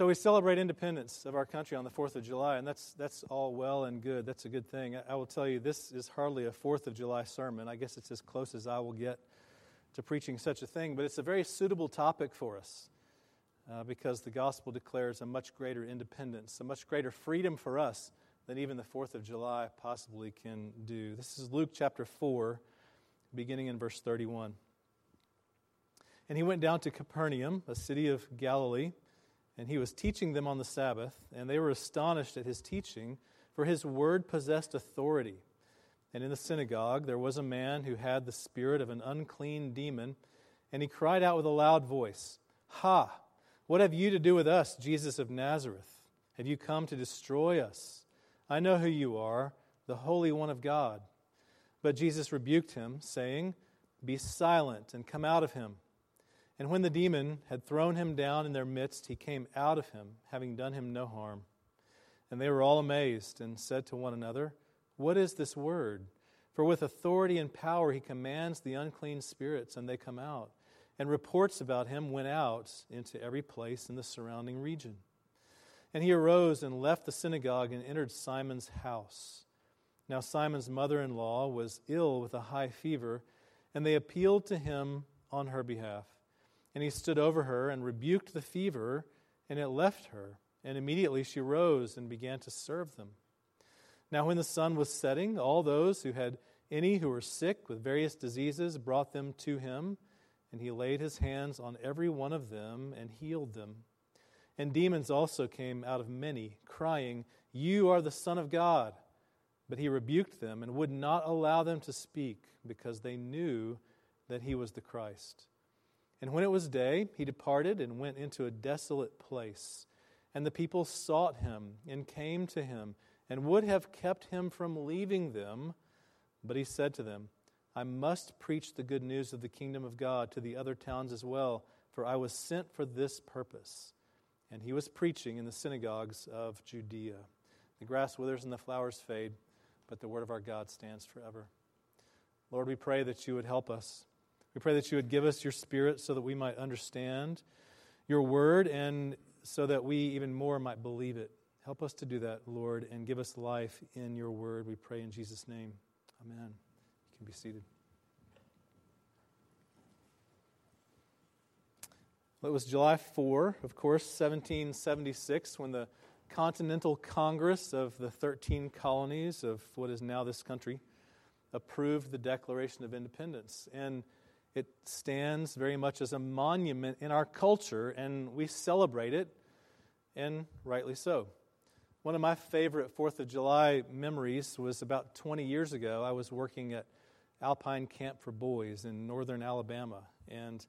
So we celebrate independence of our country on the 4th of July, and that's, that's all well and good. That's a good thing. I, I will tell you, this is hardly a 4th of July sermon. I guess it's as close as I will get to preaching such a thing, but it's a very suitable topic for us uh, because the gospel declares a much greater independence, a much greater freedom for us than even the 4th of July possibly can do. This is Luke chapter 4, beginning in verse 31. And he went down to Capernaum, a city of Galilee and he was teaching them on the Sabbath, and they were astonished at his teaching, for his word possessed authority. And in the synagogue there was a man who had the spirit of an unclean demon, and he cried out with a loud voice, Ha! What have you to do with us, Jesus of Nazareth? Have you come to destroy us? I know who you are, the Holy One of God. But Jesus rebuked him, saying, Be silent and come out of him. And when the demon had thrown him down in their midst, he came out of him, having done him no harm. And they were all amazed and said to one another, What is this word? For with authority and power he commands the unclean spirits, and they come out. And reports about him went out into every place in the surrounding region. And he arose and left the synagogue and entered Simon's house. Now Simon's mother in law was ill with a high fever, and they appealed to him on her behalf. And he stood over her and rebuked the fever, and it left her. And immediately she rose and began to serve them. Now, when the sun was setting, all those who had any who were sick with various diseases brought them to him, and he laid his hands on every one of them and healed them. And demons also came out of many, crying, You are the Son of God. But he rebuked them and would not allow them to speak, because they knew that he was the Christ. And when it was day, he departed and went into a desolate place. And the people sought him and came to him and would have kept him from leaving them. But he said to them, I must preach the good news of the kingdom of God to the other towns as well, for I was sent for this purpose. And he was preaching in the synagogues of Judea. The grass withers and the flowers fade, but the word of our God stands forever. Lord, we pray that you would help us we pray that you would give us your spirit so that we might understand your word and so that we even more might believe it. Help us to do that, Lord, and give us life in your word. We pray in Jesus' name. Amen. You can be seated. Well, it was July 4, of course, 1776, when the Continental Congress of the 13 colonies of what is now this country approved the Declaration of Independence. And it stands very much as a monument in our culture, and we celebrate it, and rightly so. One of my favorite Fourth of July memories was about 20 years ago. I was working at Alpine Camp for Boys in northern Alabama. And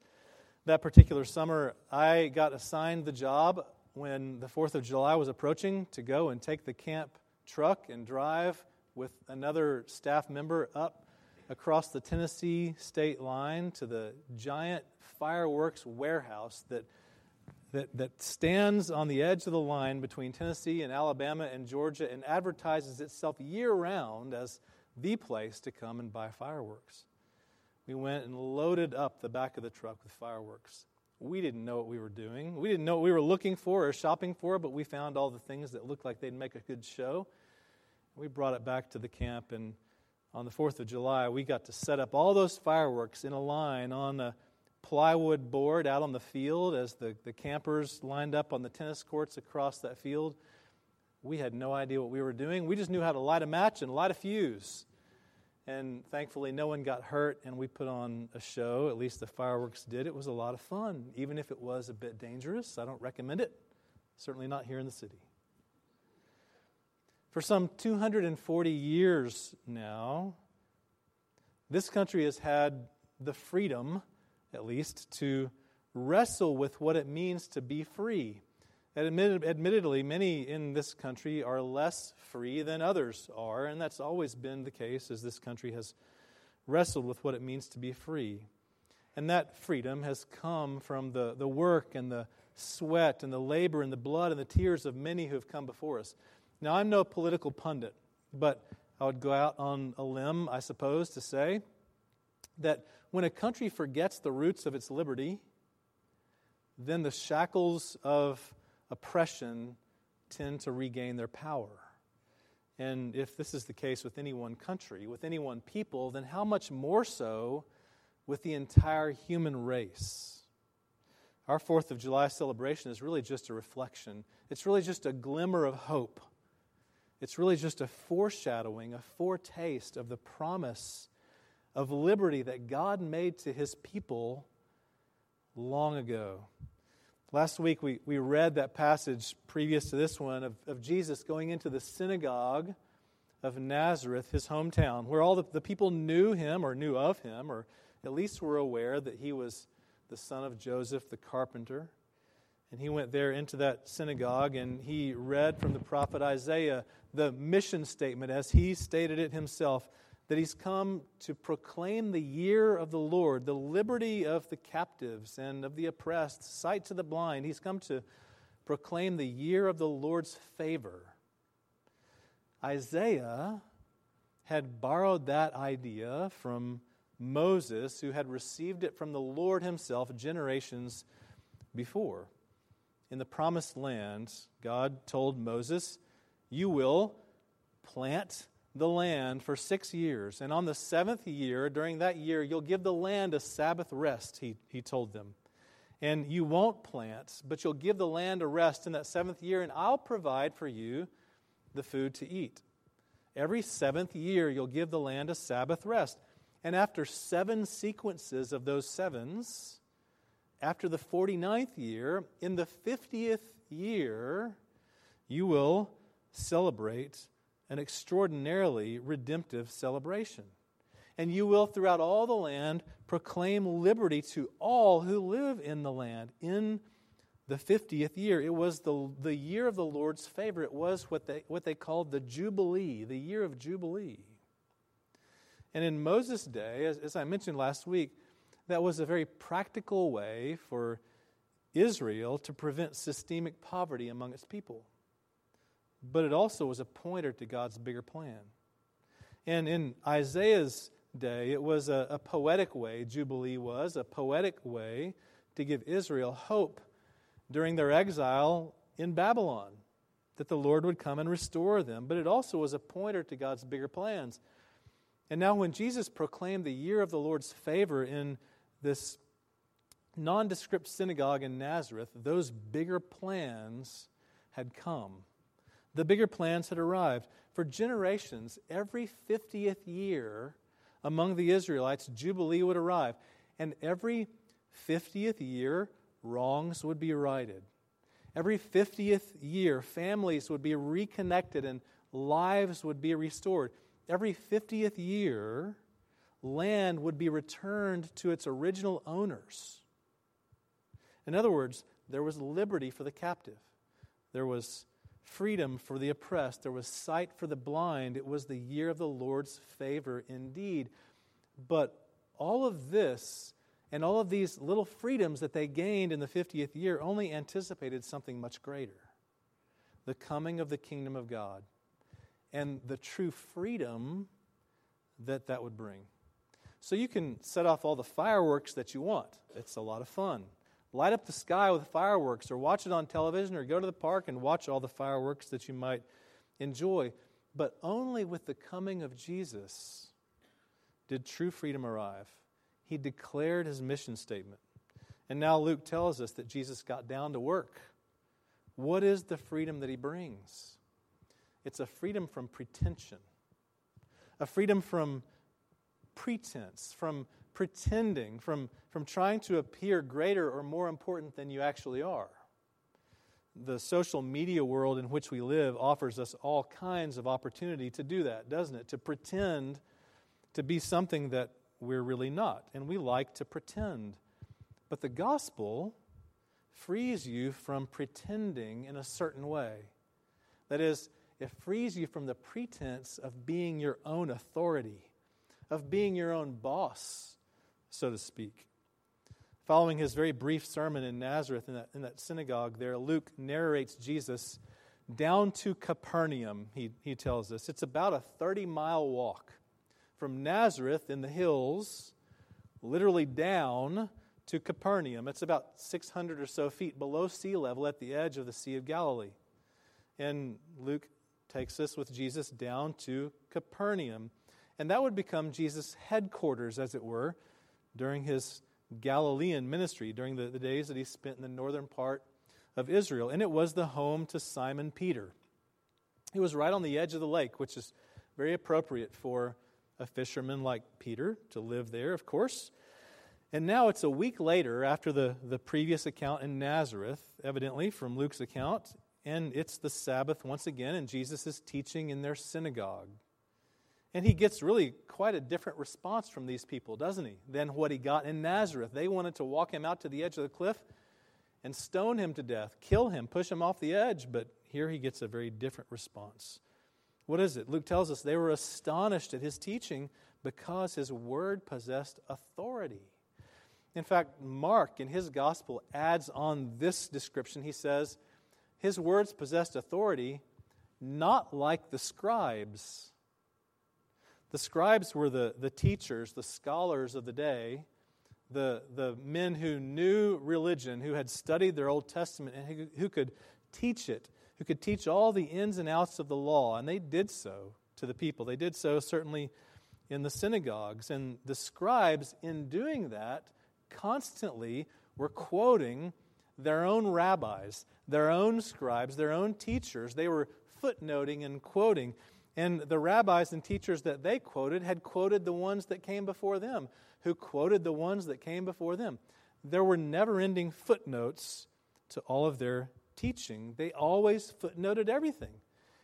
that particular summer, I got assigned the job when the 4th of July was approaching to go and take the camp truck and drive with another staff member up across the Tennessee state line to the giant fireworks warehouse that, that, that stands on the edge of the line between Tennessee and Alabama and Georgia and advertises itself year round as the place to come and buy fireworks. We went and loaded up the back of the truck with fireworks. We didn't know what we were doing. We didn't know what we were looking for or shopping for, but we found all the things that looked like they'd make a good show. We brought it back to the camp and on the 4th of July, we got to set up all those fireworks in a line on a plywood board out on the field as the, the campers lined up on the tennis courts across that field. We had no idea what we were doing. We just knew how to light a match and light a fuse. And thankfully, no one got hurt, and we put on a show. At least the fireworks did. It was a lot of fun, even if it was a bit dangerous. I don't recommend it. Certainly not here in the city. For some 240 years now, this country has had the freedom, at least, to wrestle with what it means to be free. Admitted, admittedly, many in this country are less free than others are, and that's always been the case as this country has wrestled with what it means to be free. And that freedom has come from the, the work and the sweat and the labor and the blood and the tears of many who have come before us. Now, I'm no political pundit, but I would go out on a limb, I suppose, to say that when a country forgets the roots of its liberty, then the shackles of oppression tend to regain their power. And if this is the case with any one country, with any one people, then how much more so with the entire human race? Our Fourth of July celebration is really just a reflection, it's really just a glimmer of hope. It's really just a foreshadowing, a foretaste of the promise of liberty that God made to his people long ago. Last week, we, we read that passage previous to this one of, of Jesus going into the synagogue of Nazareth, his hometown, where all the, the people knew him or knew of him, or at least were aware that he was the son of Joseph the carpenter. And he went there into that synagogue and he read from the prophet Isaiah the mission statement as he stated it himself that he's come to proclaim the year of the Lord, the liberty of the captives and of the oppressed, sight to the blind. He's come to proclaim the year of the Lord's favor. Isaiah had borrowed that idea from Moses, who had received it from the Lord himself generations before. In the promised land, God told Moses, You will plant the land for six years. And on the seventh year, during that year, you'll give the land a Sabbath rest, he, he told them. And you won't plant, but you'll give the land a rest in that seventh year, and I'll provide for you the food to eat. Every seventh year, you'll give the land a Sabbath rest. And after seven sequences of those sevens, after the 49th year, in the 50th year, you will celebrate an extraordinarily redemptive celebration. And you will, throughout all the land, proclaim liberty to all who live in the land in the 50th year. It was the, the year of the Lord's favor. It was what they, what they called the Jubilee, the year of Jubilee. And in Moses' day, as, as I mentioned last week, that was a very practical way for Israel to prevent systemic poverty among its people but it also was a pointer to God's bigger plan. And in Isaiah's day, it was a, a, poetic way, Jubilee was, a poetic way to give Israel hope during their exile in Babylon, that the Lord would come and restore them. But it also was a pointer to God's bigger plans. And now, when Jesus proclaimed the year of the Lord's favor in this nondescript synagogue in Nazareth, those bigger plans had come. The bigger plans had arrived. For generations, every 50th year among the Israelites, Jubilee would arrive. And every 50th year, wrongs would be righted. Every 50th year, families would be reconnected and lives would be restored. Every 50th year, land would be returned to its original owners. In other words, there was liberty for the captive. There was freedom for the oppressed, there was sight for the blind. It was the year of the Lord's favor indeed. But all of this and all of these little freedoms that they gained in the 50th year only anticipated something much greater the coming of the kingdom of God and the true freedom that that would bring. So you can set off all the fireworks that you want, it's a lot of fun light up the sky with fireworks or watch it on television or go to the park and watch all the fireworks that you might enjoy. But only with the coming of Jesus did true freedom arrive. He declared his mission statement. And now Luke tells us that Jesus got down to work. What is the freedom that he brings? It's a freedom from pretension, a freedom from pretense, from pretending, from, from trying to appear greater or more important than you actually are. The social media world in which we live offers us all kinds of opportunity to do that, doesn't it? To pretend to be something that we're really not. And we like to pretend. But the gospel frees you from pretending in a certain way. That is, it frees you from the pretense of being your own authority, of being your own boss, so to speak. Following his very brief sermon in Nazareth, in that, in that synagogue there, Luke narrates Jesus down to Capernaum, he, he tells us. It's about a 30 mile walk from Nazareth in the hills, literally down to Capernaum. It's about 600 or so feet below sea level at the edge of the Sea of Galilee. And Luke takes us with Jesus down to Capernaum. And that would become Jesus' headquarters, as it were, during his Galilean ministry, during the, the days that he spent in the northern part of Israel. And it was the home to Simon Peter. It was right on the edge of the lake, which is very appropriate for a fisherman like Peter to live there, of course. And now it's a week later after the, the previous account in Nazareth, evidently from Luke's account, and it's the Sabbath once again, and Jesus is teaching in their synagogue. And he gets really quite a different response from these people, doesn't he, than what he got in Nazareth. They wanted to walk him out to the edge of the cliff and stone him to death, kill him, push him off the edge, but here he gets a very different response. What is it? Luke tells us they were astonished at his teaching because his word possessed authority. In fact, Mark in his gospel adds on this description. He says, His words possessed authority, not like the scribes. The scribes were the, the teachers, the scholars of the day, the, the men who knew religion, who had studied their Old Testament, and who, who could teach it, who could teach all the ins and outs of the law. And they did so to the people. They did so certainly in the synagogues. And the scribes, in doing that, constantly were quoting their own rabbis, their own scribes, their own teachers. They were footnoting and quoting. And the rabbis and teachers that they quoted had quoted the ones that came before them, who quoted the ones that came before them. There were never ending footnotes to all of their teaching. They always footnoted everything.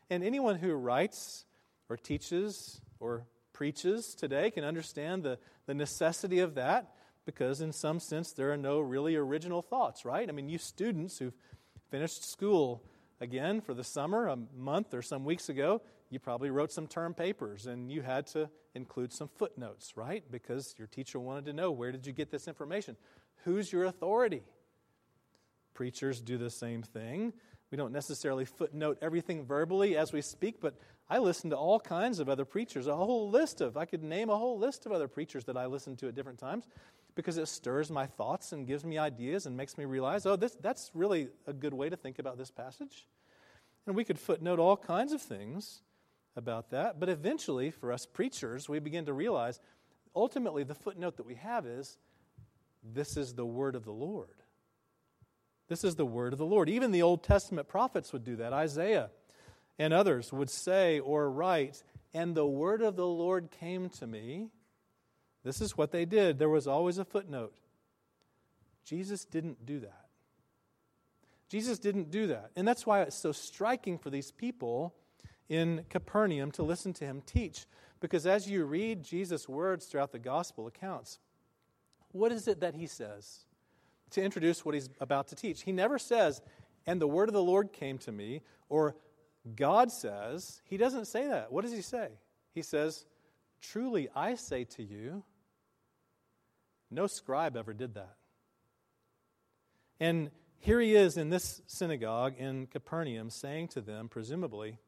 And anyone who writes or teaches or preaches today can understand the, the necessity of that because, in some sense, there are no really original thoughts, right? I mean, you students who've finished school again for the summer, a month or some weeks ago, you probably wrote some term papers and you had to include some footnotes, right? Because your teacher wanted to know where did you get this information? Who's your authority? Preachers do the same thing. We don't necessarily footnote everything verbally as we speak, but I listen to all kinds of other preachers, a whole list of, I could name a whole list of other preachers that I listen to at different times because it stirs my thoughts and gives me ideas and makes me realize, oh, this, that's really a good way to think about this passage. And we could footnote all kinds of things about that. But eventually, for us preachers, we begin to realize ultimately the footnote that we have is this is the word of the Lord. This is the word of the Lord. Even the Old Testament prophets would do that. Isaiah and others would say or write, and the word of the Lord came to me. This is what they did. There was always a footnote. Jesus didn't do that. Jesus didn't do that. And that's why it's so striking for these people in Capernaum to listen to him teach. Because as you read Jesus' words throughout the gospel accounts, what is it that he says to introduce what he's about to teach? He never says, and the word of the Lord came to me, or God says. He doesn't say that. What does he say? He says, Truly I say to you, no scribe ever did that. And here he is in this synagogue in Capernaum saying to them, presumably,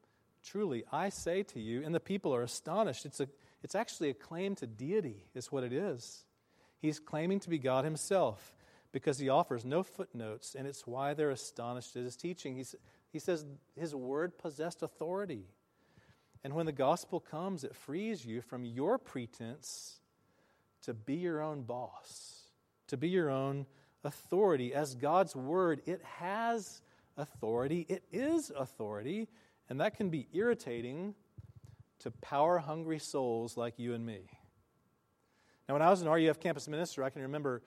Truly, I say to you, and the people are astonished. It's, a, it's actually a claim to deity, is what it is. He's claiming to be God himself because he offers no footnotes, and it's why they're astonished at his teaching. He's, he says his word possessed authority. And when the gospel comes, it frees you from your pretense to be your own boss, to be your own authority. As God's word, it has authority, it is authority, and that can be irritating to power hungry souls like you and me. Now, when I was an RUF campus minister, I can remember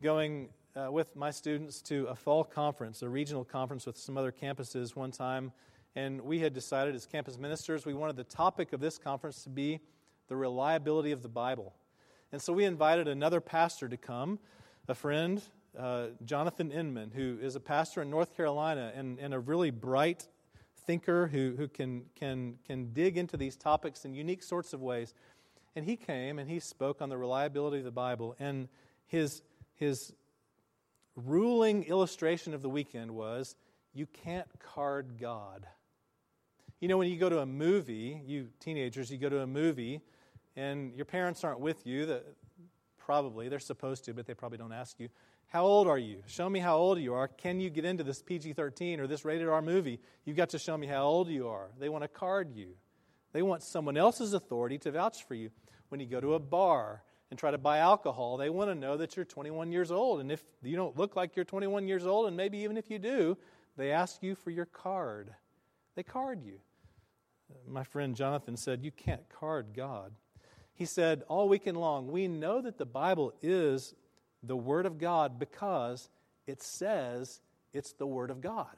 going uh, with my students to a fall conference, a regional conference with some other campuses one time. And we had decided as campus ministers, we wanted the topic of this conference to be the reliability of the Bible. And so we invited another pastor to come, a friend, uh, Jonathan Inman, who is a pastor in North Carolina and, and a really bright thinker who, who can, can, can dig into these topics in unique sorts of ways. And he came and he spoke on the reliability of the Bible. And his, his ruling illustration of the weekend was you can't card God. You know, when you go to a movie, you teenagers, you go to a movie and your parents aren't with you, that probably, they're supposed to, but they probably don't ask you. How old are you? Show me how old you are. Can you get into this PG 13 or this rated R movie? You've got to show me how old you are. They want to card you. They want someone else's authority to vouch for you. When you go to a bar and try to buy alcohol, they want to know that you're 21 years old. And if you don't look like you're 21 years old, and maybe even if you do, they ask you for your card. They card you. My friend Jonathan said, You can't card God. He said, All weekend long, we know that the Bible is the Word of God because it says it's the Word of God.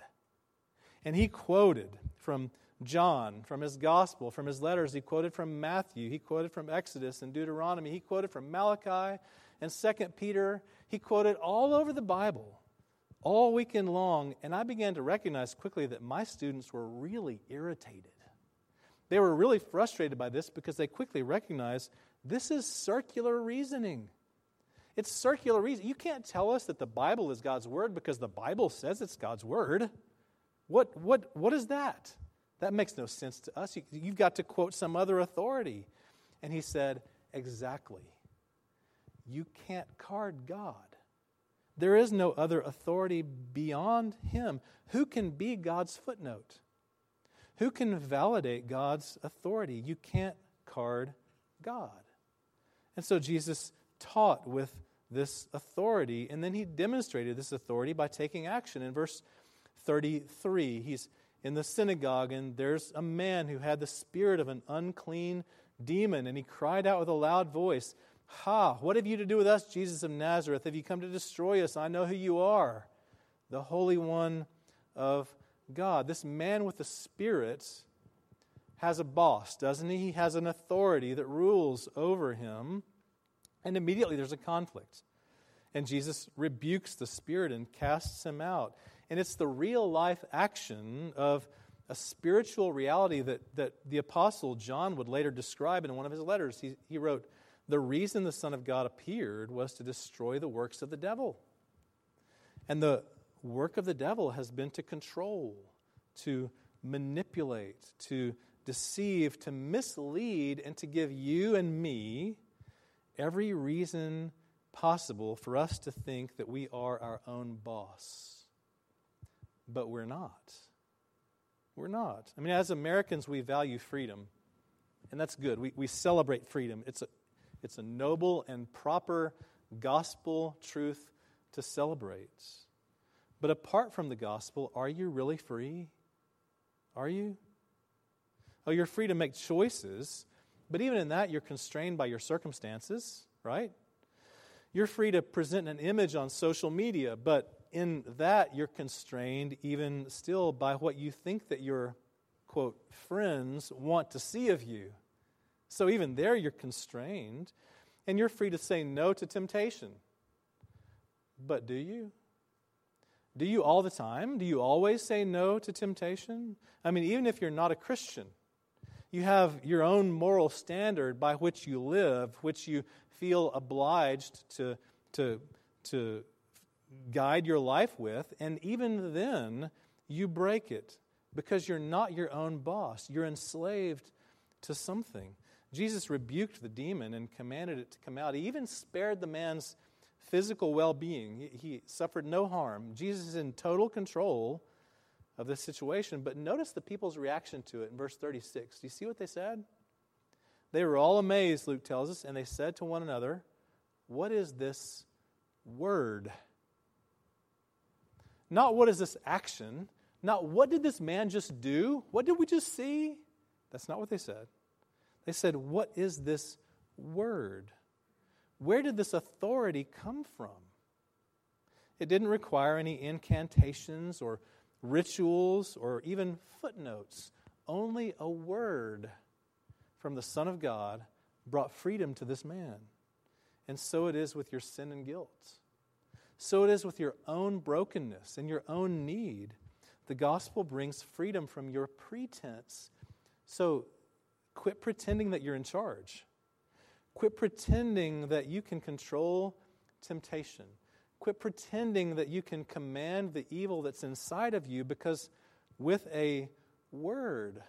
And he quoted from John, from his gospel, from his letters. He quoted from Matthew. He quoted from Exodus and Deuteronomy. He quoted from Malachi and Second Peter. He quoted all over the Bible all weekend long. And I began to recognize quickly that my students were really irritated. They were really frustrated by this because they quickly recognized this is circular reasoning. It's circular reasoning. You can't tell us that the Bible is God's word because the Bible says it's God's word. What, what, what is that? That makes no sense to us. You, you've got to quote some other authority. And he said, Exactly. You can't card God. There is no other authority beyond him. Who can be God's footnote? Who can validate God's authority? You can't card God. And so Jesus taught with this authority, and then he demonstrated this authority by taking action. In verse 33, he's in the synagogue, and there's a man who had the spirit of an unclean demon, and he cried out with a loud voice, Ha, what have you to do with us, Jesus of Nazareth? Have you come to destroy us? I know who you are, the Holy One of God. This man with the Spirit has a boss, doesn't he? He has an authority that rules over him. And immediately there's a conflict. And Jesus rebukes the spirit and casts him out. And it's the real life action of a spiritual reality that, that the Apostle John would later describe in one of his letters. He, he wrote, The reason the Son of God appeared was to destroy the works of the devil. And the work of the devil has been to control, to manipulate, to deceive, to mislead, and to give you and me every reason possible for us to think that we are our own boss but we're not. We're not. I mean, as Americans, we value freedom, and that's good. We, we celebrate freedom. It's a, it's a noble and proper gospel truth to celebrate. But apart from the gospel, are you really free? Are you? Oh, you're free to make choices, but even in that, you're constrained by your circumstances, right? You're free to present an image on social media, but in that, you're constrained even still by what you think that your, quote, friends want to see of you. So even there, you're constrained, and you're free to say no to temptation. But do you? Do you all the time? Do you always say no to temptation? I mean, even if you're not a Christian, you have your own moral standard by which you live, which you feel obliged to, to, to guide your life with, and even then, you break it because you're not your own boss. You're enslaved to something. Jesus rebuked the demon and commanded it to come out. He even spared the man's physical well being. He, he, suffered no harm. Jesus is in total control of this situation. But notice the people's reaction to it in verse 36. Do you see what they said? They were all amazed, Luke tells us, and they said to one another, What is this word? Not what is this action, not what did this man just do? What did we just see? That's not what they said. They said, What is this word? Where did this authority come from? It didn't require any incantations or rituals or even footnotes. Only a word from the Son of God brought freedom to this man. And so it is with your sin and guilt. So it is with your own brokenness and your own need. The gospel brings freedom from your pretense. So quit pretending that you're in charge. Quit pretending that you can control temptation. Quit pretending that you can command the evil that's inside of you because with a word,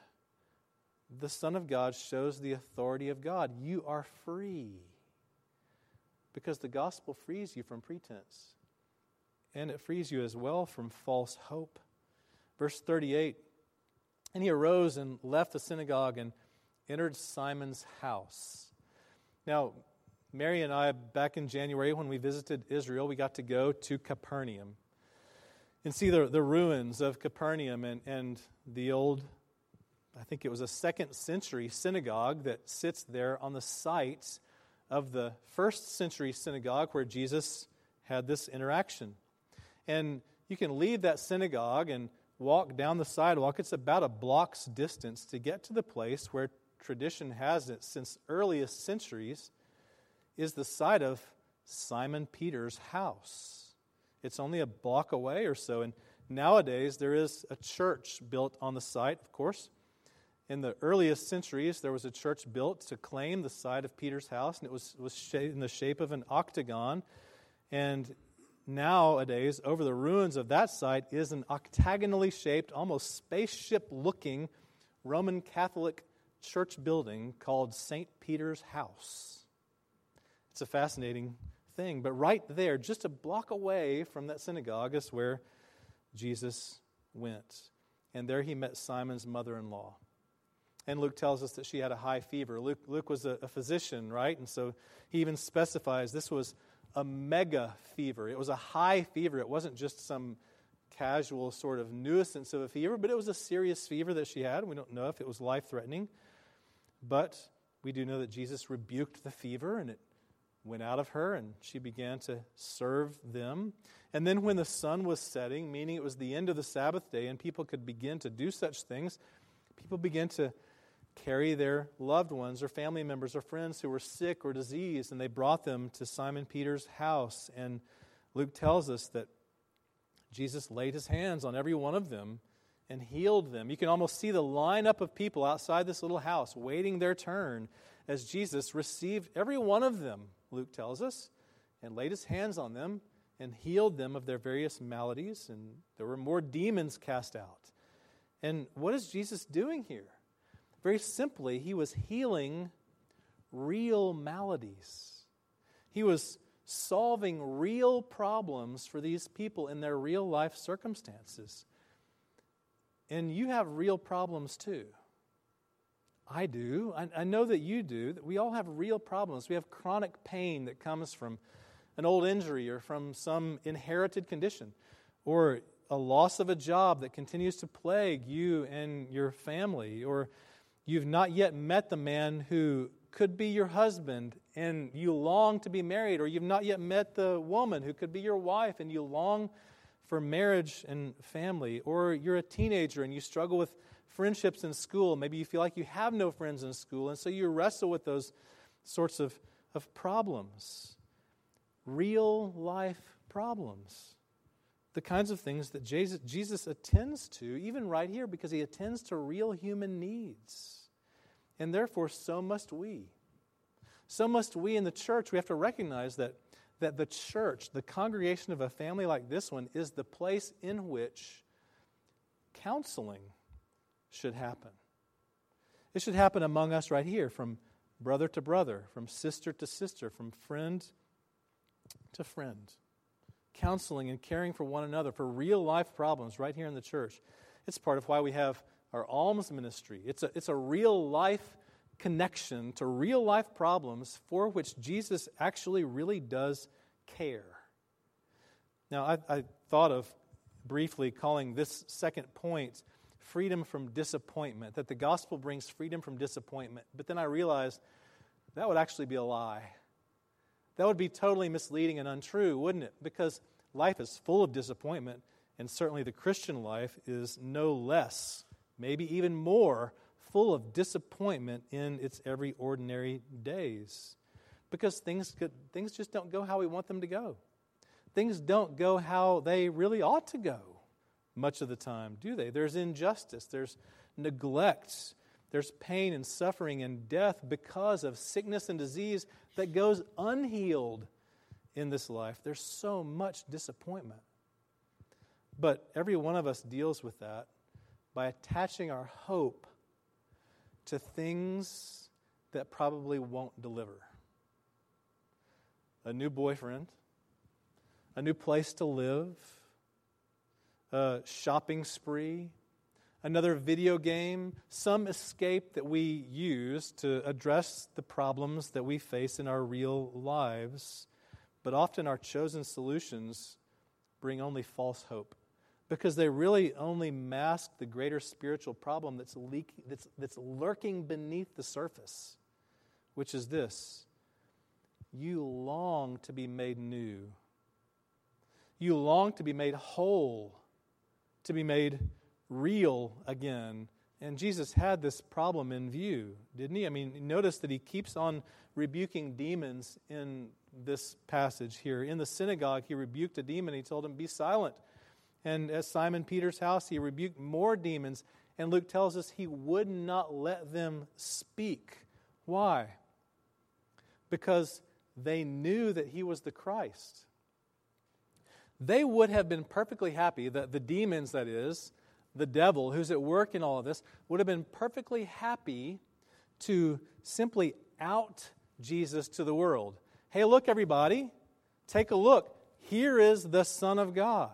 the Son of God shows the authority of God. You are free because the gospel frees you from pretense. and it frees you as well from false hope. Verse 38 And he arose and left the synagogue and entered Simon's house. Now, Mary and I, back in January when we visited Israel, we got to go to Capernaum and see the, the ruins of Capernaum and, and the old, I think it was a second century synagogue that sits there on the site of the first century synagogue where Jesus had this interaction. And you can leave that synagogue and walk down the sidewalk. It's about a block's distance to get to the place where tradition has it since earliest centuries is the site of Simon Peter's house. It's only a block away or so. And nowadays, there is a church built on the site, of course. In the earliest centuries, there was a church built to claim the site of Peter's house, and it was, was in the shape of an octagon. And nowadays, over the ruins of that site, is an octagonally shaped, almost spaceship looking Roman Catholic church building called St. Peter's House. It's a fascinating thing. But right there, just a block away from that synagogue, is where Jesus went. And there he met Simon's mother in law. And Luke tells us that she had a high fever. Luke, Luke was a, a physician, right? And so he even specifies this was a mega fever. It was a high fever. It wasn't just some casual sort of nuisance of a fever, but it was a serious fever that she had. We don't know if it was life threatening. But we do know that Jesus rebuked the fever and it went out of her and she began to serve them. And then, when the sun was setting, meaning it was the end of the Sabbath day and people could begin to do such things, people began to carry their loved ones or family members or friends who were sick or diseased, and they brought them to Simon Peter's house. And Luke tells us that Jesus laid his hands on every one of them and healed them. You can almost see the lineup of people outside this little house waiting their turn as Jesus received every one of them Luke tells us, and laid his hands on them and healed them of their various maladies, and there were more demons cast out. And what is Jesus doing here? Very simply, he was healing real maladies. He was solving real problems for these people in their real life circumstances. And you have real problems too. I do. I, I, know that you do. That we all have real problems. We have chronic pain that comes from an old injury or from some inherited condition or a loss of a job that continues to plague you and your family or you've not yet met the man who could be your husband and you long to be married or you've not yet met the woman who could be your wife and you long for marriage and family or you're a teenager and you struggle with friendships in school. Maybe you feel like you have no friends in school, and so you wrestle with those sorts of, of problems. Real life problems. The kinds of things that Jesus, Jesus attends to, even right here, because he attends to real human needs. And therefore, so must we. So must we in the church. We have to recognize that, that the church, the congregation of a family like this one, is the place in which counseling should happen. It should happen among us right here, from brother to brother, from sister to sister, from friend to friend. Counseling and caring for one another for real life problems right here in the church. It's part of why we have our alms ministry. It's a, it's a real life connection to real life problems for which Jesus actually really does care. Now, I, I thought of briefly calling this second point freedom from disappointment, that the gospel brings freedom from disappointment. But then I realized that would actually be a lie. That would be totally misleading and untrue, wouldn't it? Because life is full of disappointment, and certainly the Christian life is no less, maybe even more, full of disappointment in its every ordinary days. Because things, could, things just don't go how we want them to go. Things don't go how they really ought to go much of the time, do they? There's injustice, there's neglect, there's pain and suffering and death because of sickness and disease that goes unhealed in this life. There's so much disappointment. But every one of us deals with that by attaching our hope to things that probably won't deliver. A new boyfriend, a new place to live, a shopping spree, another video game, some escape that we use to address the problems that we face in our real lives. But often our chosen solutions bring only false hope because they really only mask the greater spiritual problem that's, leak, that's, that's lurking beneath the surface, which is this you long to be made new. You long to be made whole, to be made real again. And Jesus had this problem in view, didn't he? I mean, notice that he keeps on rebuking demons in this passage here. In the synagogue, he rebuked a demon. He told him, Be silent. And at Simon Peter's house, he rebuked more demons. And Luke tells us he would not let them speak. Why? Because they knew that he was the Christ. They would have been perfectly happy, that the demons, that is, the devil who's at work in all of this, would have been perfectly happy to simply out Jesus to the world. Hey, look, everybody, take a look. Here is the Son of God.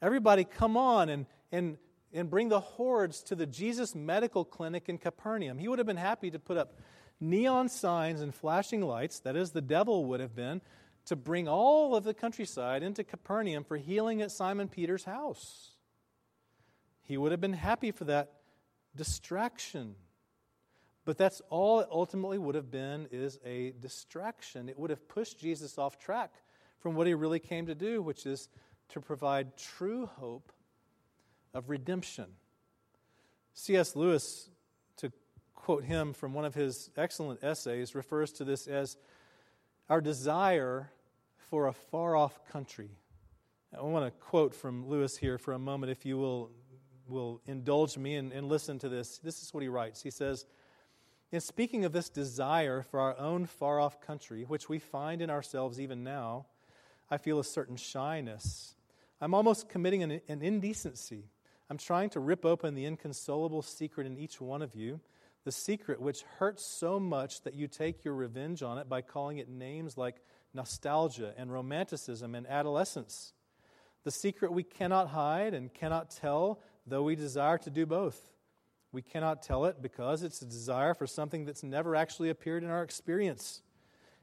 Everybody, come on and, and, and bring the hordes to the Jesus Medical Clinic in Capernaum. He would have been happy to put up neon signs and flashing lights, that is, the devil would have been, to bring all of the countryside into Capernaum for healing at Simon Peter's house. He would have been happy for that distraction. But that's all it ultimately would have been is a distraction. It would have pushed Jesus off track from what he really came to do, which is to provide true hope of redemption. C.S. Lewis, to quote him from one of his excellent essays, refers to this as our desire for a far off country. I want to quote from Lewis here for a moment, if you will, will indulge me and, and listen to this. This is what he writes. He says, In speaking of this desire for our own far off country, which we find in ourselves even now, I feel a certain shyness. I'm almost committing an, an indecency. I'm trying to rip open the inconsolable secret in each one of you, the secret which hurts so much that you take your revenge on it by calling it names like nostalgia and romanticism and adolescence. The secret we cannot hide and cannot tell though we desire to do both. We cannot tell it because it's a desire for something that's never actually appeared in our experience.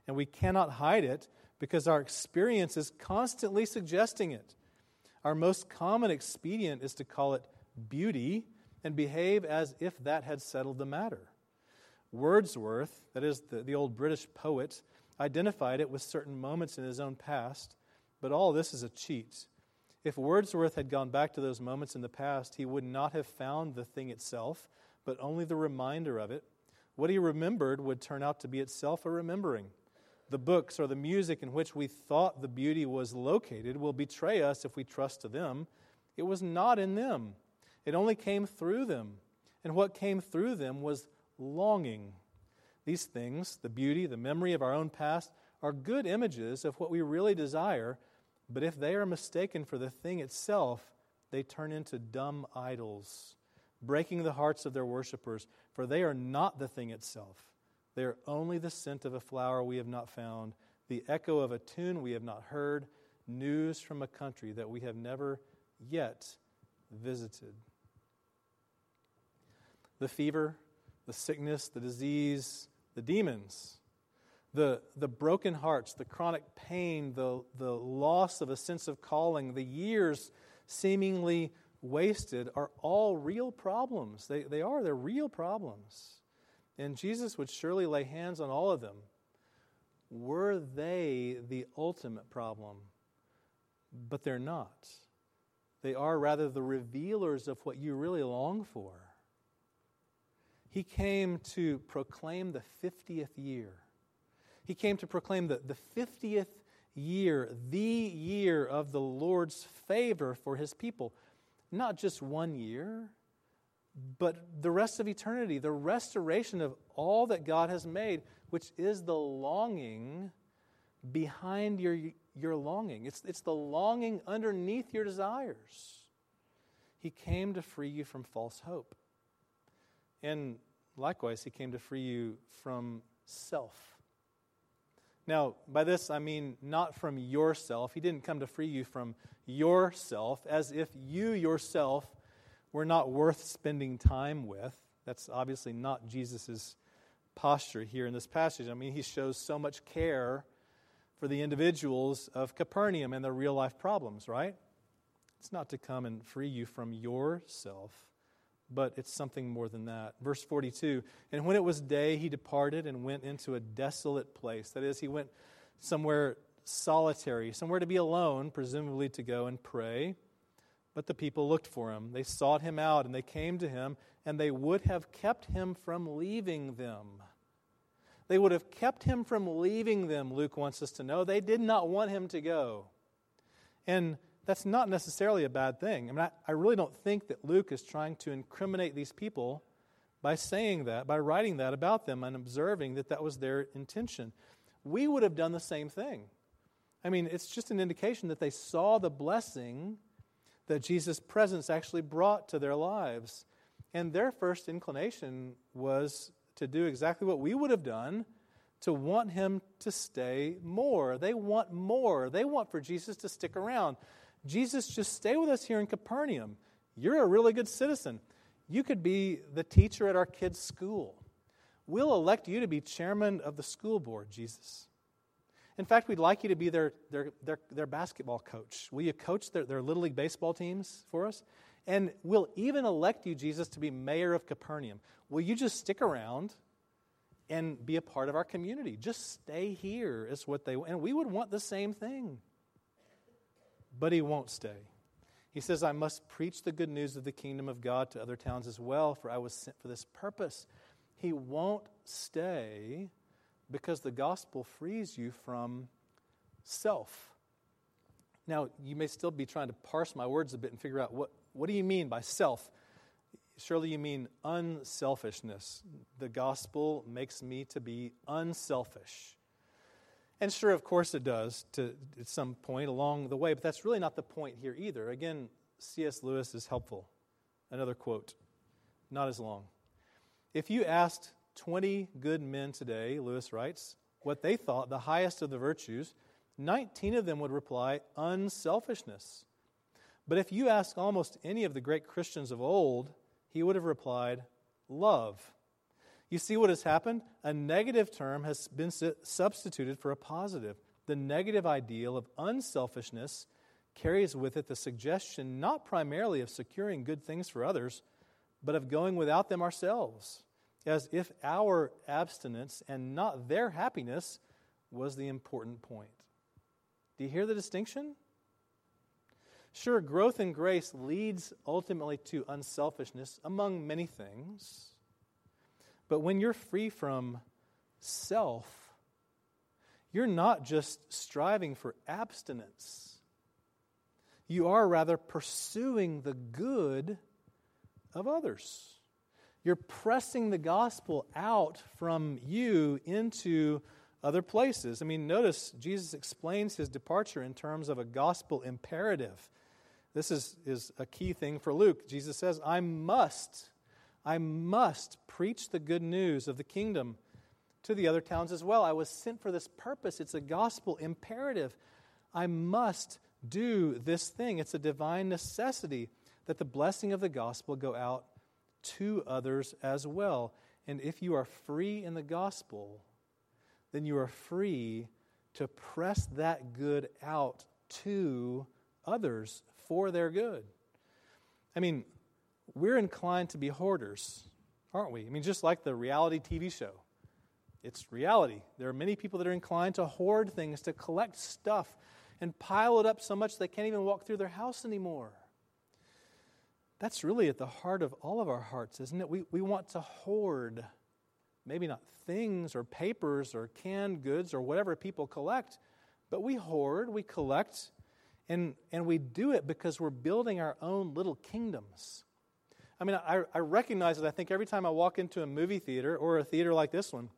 And we cannot hide it because our experience is constantly suggesting it. Our most common expedient is to call it beauty and behave as if that had settled the matter. Wordsworth, that is the, the old British poet, identified it with certain moments in his own past, but all this is a cheat. If Wordsworth had gone back to those moments in the past, he would not have found the thing itself, but only the reminder of it. What he remembered would turn out to be itself a remembering. The books or the music in which we thought the beauty was located will betray us if we trust to them. It was not in them, it only came through them. And what came through them was longing. These things, the beauty, the memory of our own past, are good images of what we really desire but if they are mistaken for the thing itself, they turn into dumb idols, breaking the hearts of their worshippers, for they are not the thing itself. They are only the scent of a flower we have not found, the echo of a tune we have not heard, news from a country that we have never yet visited. The fever, the sickness, the disease, the demons the, the broken hearts, the chronic pain, the, the loss of a sense of calling, the years seemingly wasted are all real problems. They, they are, they're real problems. And Jesus would surely lay hands on all of them. Were they the ultimate problem? But they're not. They are rather the revealers of what you really long for. He came to proclaim the 50th year he came to proclaim the, the 50th year, the year of the Lord's favor for his people. Not just one year, but the rest of eternity, the restoration of all that God has made, which is the longing behind your, your longing. It's, it's the longing underneath your desires. He came to free you from false hope. And likewise, He came to free you from self. Now, by this I mean not from yourself. He didn't come to free you from yourself, as if you yourself were not worth spending time with. That's obviously not Jesus' posture here in this passage. I mean, he shows so much care for the individuals of Capernaum and their real life problems, right? It's not to come and free you from yourself, but it's something more than that. Verse 42 And when it was day, he departed and went into a desolate place. That is, he went somewhere solitary, somewhere to be alone, presumably to go and pray. But the people looked for him. They sought him out, and they came to him, and they would have kept him from leaving them. They would have kept him from leaving them, Luke wants us to know. They did not want him to go. And that's not necessarily a bad thing. I mean, I, I really don't think that Luke is trying to incriminate these people by saying that, by writing that about them and observing that that was their intention. We would have done the same thing. I mean, it's just an indication that they saw the blessing that Jesus' presence actually brought to their lives. And their first inclination was to do exactly what we would have done to want him to stay more. They want more. They want for Jesus to stick around. Jesus, just stay with us here in Capernaum. You're a really good citizen. You could be the teacher at our kids' school. We'll elect you to be chairman of the school board, Jesus. In fact, we'd like you to be their, their, their, their basketball coach. Will you coach their, their Little League baseball teams for us? And we'll even elect you, Jesus, to be mayor of Capernaum. Will you just stick around and be a part of our community? Just stay here, is what they want. And we would want the same thing. But he won't stay. He says, I must preach the good news of the kingdom of God to other towns as well, for I was sent for this purpose. He won't stay because the gospel frees you from self. Now, you may still be trying to parse my words a bit and figure out what, what do you mean by self? Surely you mean unselfishness. The gospel makes me to be unselfish. And sure, of course it does to at some point along the way, but that's really not the point here either. Again, C.S. Lewis is helpful. Another quote, not as long. If you asked 20 good men today, Lewis writes, what they thought the highest of the virtues, 19 of them would reply unselfishness. But if you ask almost any of the great Christians of old, he would have replied, love. You see what has happened? A negative term has been substituted for a positive. The negative ideal of unselfishness carries with it the suggestion not primarily of securing good things for others, but of going without them ourselves, as if our abstinence and not their happiness was the important point. Do you hear the distinction? Sure, growth in grace leads ultimately to unselfishness among many things. But when you're free from self, you're not just striving for abstinence. You are rather pursuing the good of others. You're pressing the gospel out from you into other places. I mean, notice Jesus explains his departure in terms of a gospel imperative. This is, is a key thing for Luke. Jesus says, I must, I must preach the good news of the kingdom to the other towns as well. I was sent for this purpose. It's a gospel imperative. I must do this thing. It's a divine necessity that the blessing of the gospel go out to others as well. And if you are free in the gospel, then you are free to press that good out to others for their good. I mean, we're inclined to be hoarders, aren't we? I mean, just like the reality TV show. It's reality. There are many people that are inclined to hoard things, to collect stuff, and pile it up so much they can't even walk through their house anymore. That's really at the heart of all of our hearts, isn't it? We, we want to hoard, maybe not things or papers or canned goods or whatever people collect, but we hoard, we collect and, and we do it because we're building our own little kingdoms. I mean, I, I recognize it, I think, every time I walk into a movie theater or a theater like this one,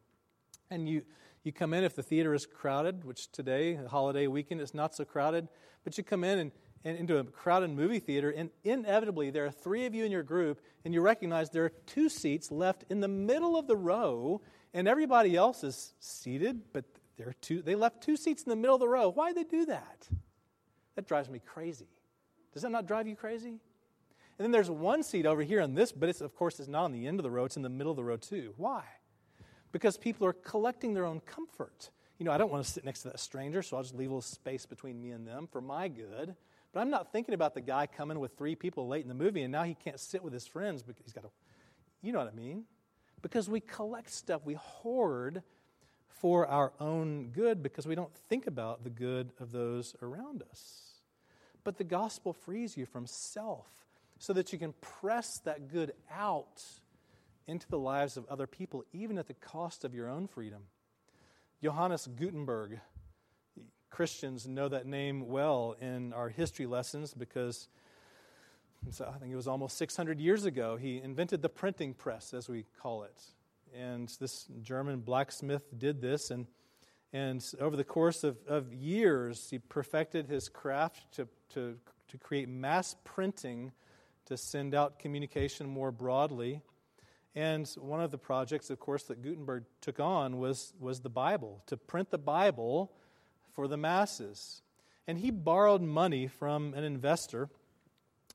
and you, you come in if the theater is crowded, which today, holiday weekend, is not so crowded, but you come in and, and into a crowded movie theater, and inevitably there are three of you in your group, and you recognize there are two seats left in the middle of the row, and everybody else is seated, but there are two, they left two seats in the middle of the row. Why did they do that? That drives me crazy. Does that not drive you crazy? And then there's one seat over here on this, but it's, of course, it's not on the end of the row, it's in the middle of the row too. Why? Because people are collecting their own comfort. You know, I don't want to sit next to that stranger, so I'll just leave a little space between me and them for my good. But I'm not thinking about the guy coming with three people late in the movie and now he can't sit with his friends because he's got to, you know what I mean? Because we collect stuff, we hoard for our own good because we don't think about the good of those around us. But the gospel frees you from self so that you can press that good out into the lives of other people, even at the cost of your own freedom. Johannes Gutenberg, Christians know that name well in our history lessons because so I think it was almost 600 years ago he invented the printing press, as we call it. And this German blacksmith did this, and, and over the course of, of years, he perfected his craft to, to, to create mass printing to send out communication more broadly. And one of the projects, of course, that Gutenberg took on was, was the Bible, to print the Bible for the masses. And he borrowed money from an investor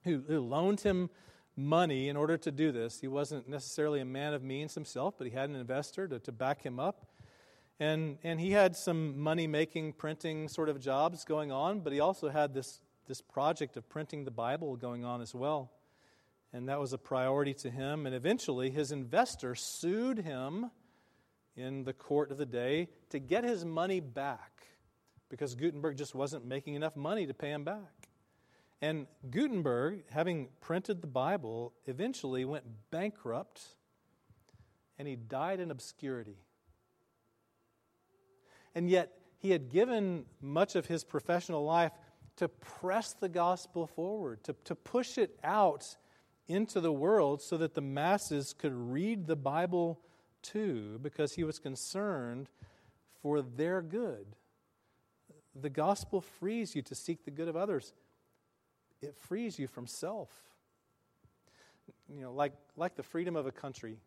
who, who loaned him money in order to do this. He wasn't necessarily a man of means himself, but he had an investor to, to back him up. And, and he had some money making, printing sort of jobs going on, but he also had this, this project of printing the Bible going on as well. And that was a priority to him. And eventually, his investor sued him in the court of the day to get his money back because Gutenberg just wasn't making enough money to pay him back. And Gutenberg, having printed the Bible, eventually went bankrupt and he died in obscurity. And yet, he had given much of his professional life to press the gospel forward, to, to push it out into the world so that the masses could read the Bible too, because he was concerned for their good. The gospel frees you to seek the good of others it frees you from self. You know, like, like the freedom of a country.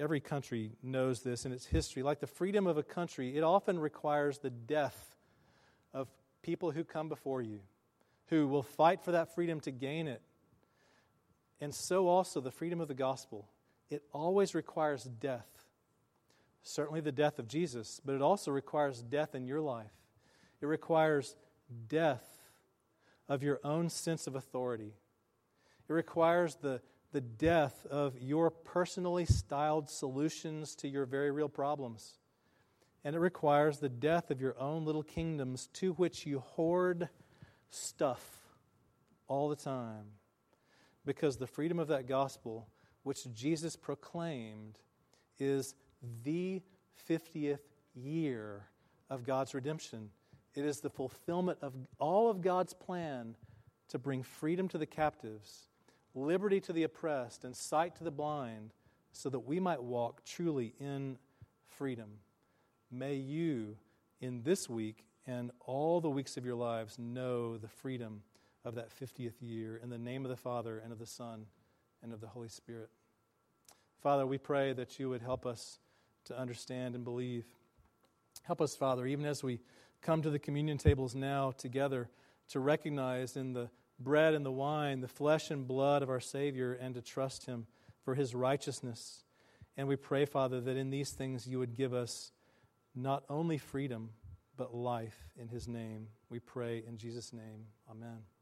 Every country knows this in its history. Like the freedom of a country, it often requires the death of people who come before you, who will fight for that freedom to gain it. And so also the freedom of the gospel. It always requires death. Certainly the death of Jesus, but it also requires death in your life. It requires death of your own sense of authority. It requires the, the death of your personally styled solutions to your very real problems. And it requires the death of your own little kingdoms to which you hoard stuff all the time. Because the freedom of that gospel, which Jesus proclaimed, is the 50th year of God's redemption. It is the fulfillment of all of God's plan to bring freedom to the captives, liberty to the oppressed, and sight to the blind, so that we might walk truly in freedom. May you, in this week and all the weeks of your lives, know the freedom of that 50th year in the name of the Father and of the Son and of the Holy Spirit. Father, we pray that you would help us to understand and believe. Help us, Father, even as we come to the communion tables now together to recognize in the bread and the wine the flesh and blood of our Savior and to trust Him for His righteousness. And we pray, Father, that in these things you would give us not only freedom, but life in His name. We pray in Jesus' name. Amen.